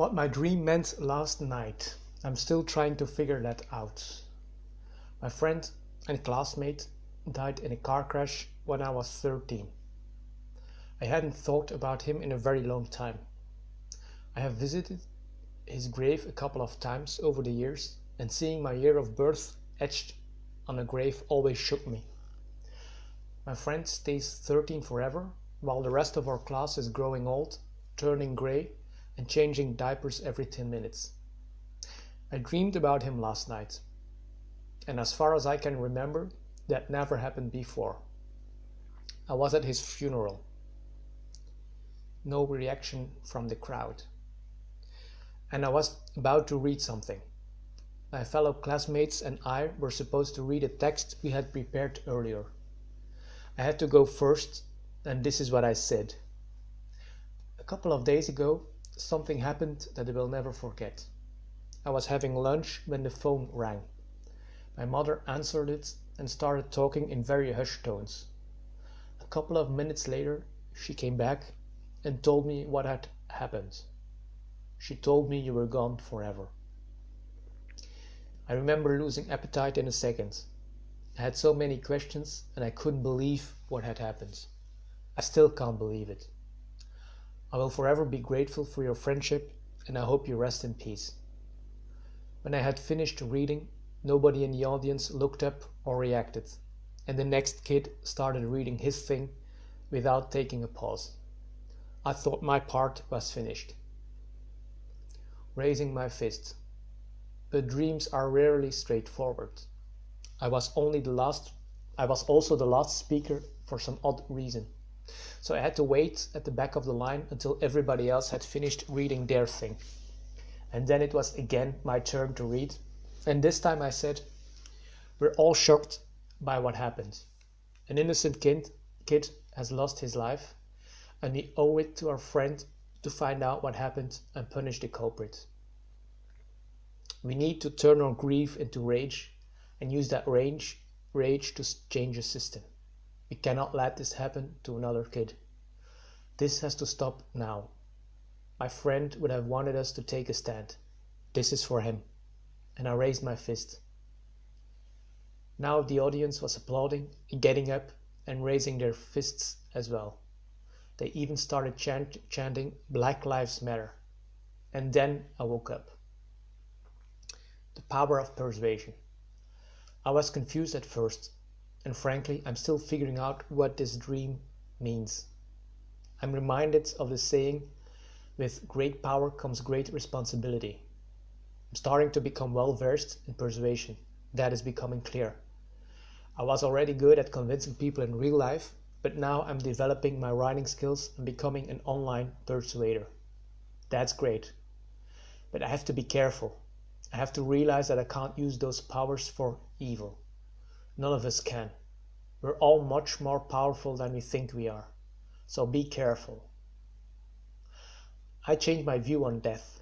What my dream meant last night, I'm still trying to figure that out. My friend and classmate died in a car crash when I was 13. I hadn't thought about him in a very long time. I have visited his grave a couple of times over the years, and seeing my year of birth etched on a grave always shook me. My friend stays 13 forever, while the rest of our class is growing old, turning gray, and changing diapers every 10 minutes. I dreamed about him last night, and as far as I can remember, that never happened before. I was at his funeral. No reaction from the crowd. And I was about to read something. My fellow classmates and I were supposed to read a text we had prepared earlier. I had to go first, and this is what I said. A couple of days ago, something happened that I will never forget. I was having lunch when the phone rang. My mother answered it and started talking in very hushed tones. A couple of minutes later, she came back and told me what had happened. She told me you were gone forever. I remember losing appetite in a second. I had so many questions and I couldn't believe what had happened. I still can't believe it. I will forever be grateful for your friendship and I hope you rest in peace. When I had finished reading, nobody in the audience looked up or reacted, and the next kid started reading his thing without taking a pause. I thought my part was finished. Raising my fist. But dreams are rarely straightforward. I was only the last I was also the last speaker for some odd reason. So I had to wait at the back of the line until everybody else had finished reading their thing. And then it was again my turn to read. And this time I said, We're all shocked by what happened. An innocent kid, kid has lost his life, and we owe it to our friend to find out what happened and punish the culprit. We need to turn our grief into rage and use that rage, rage to change the system. We cannot let this happen to another kid. This has to stop now. My friend would have wanted us to take a stand. This is for him. And I raised my fist. Now the audience was applauding, getting up, and raising their fists as well. They even started chant chanting Black Lives Matter. And then I woke up. The power of persuasion. I was confused at first, and frankly, I'm still figuring out what this dream means. I'm reminded of the saying, with great power comes great responsibility. I'm starting to become well versed in persuasion. That is becoming clear. I was already good at convincing people in real life, but now I'm developing my writing skills and becoming an online persuader. That's great. But I have to be careful. I have to realize that I can't use those powers for evil. None of us can. We're all much more powerful than we think we are. So be careful. I changed my view on death.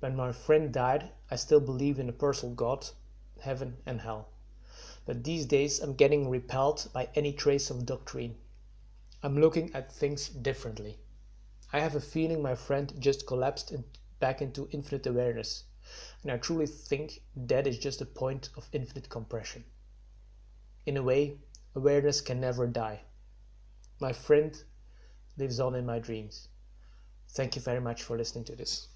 When my friend died, I still believed in a personal God, heaven, and hell. But these days I'm getting repelled by any trace of doctrine. I'm looking at things differently. I have a feeling my friend just collapsed in, back into infinite awareness, and I truly think that is just a point of infinite compression. In a way, awareness can never die. My friend lives on in my dreams. Thank you very much for listening to this.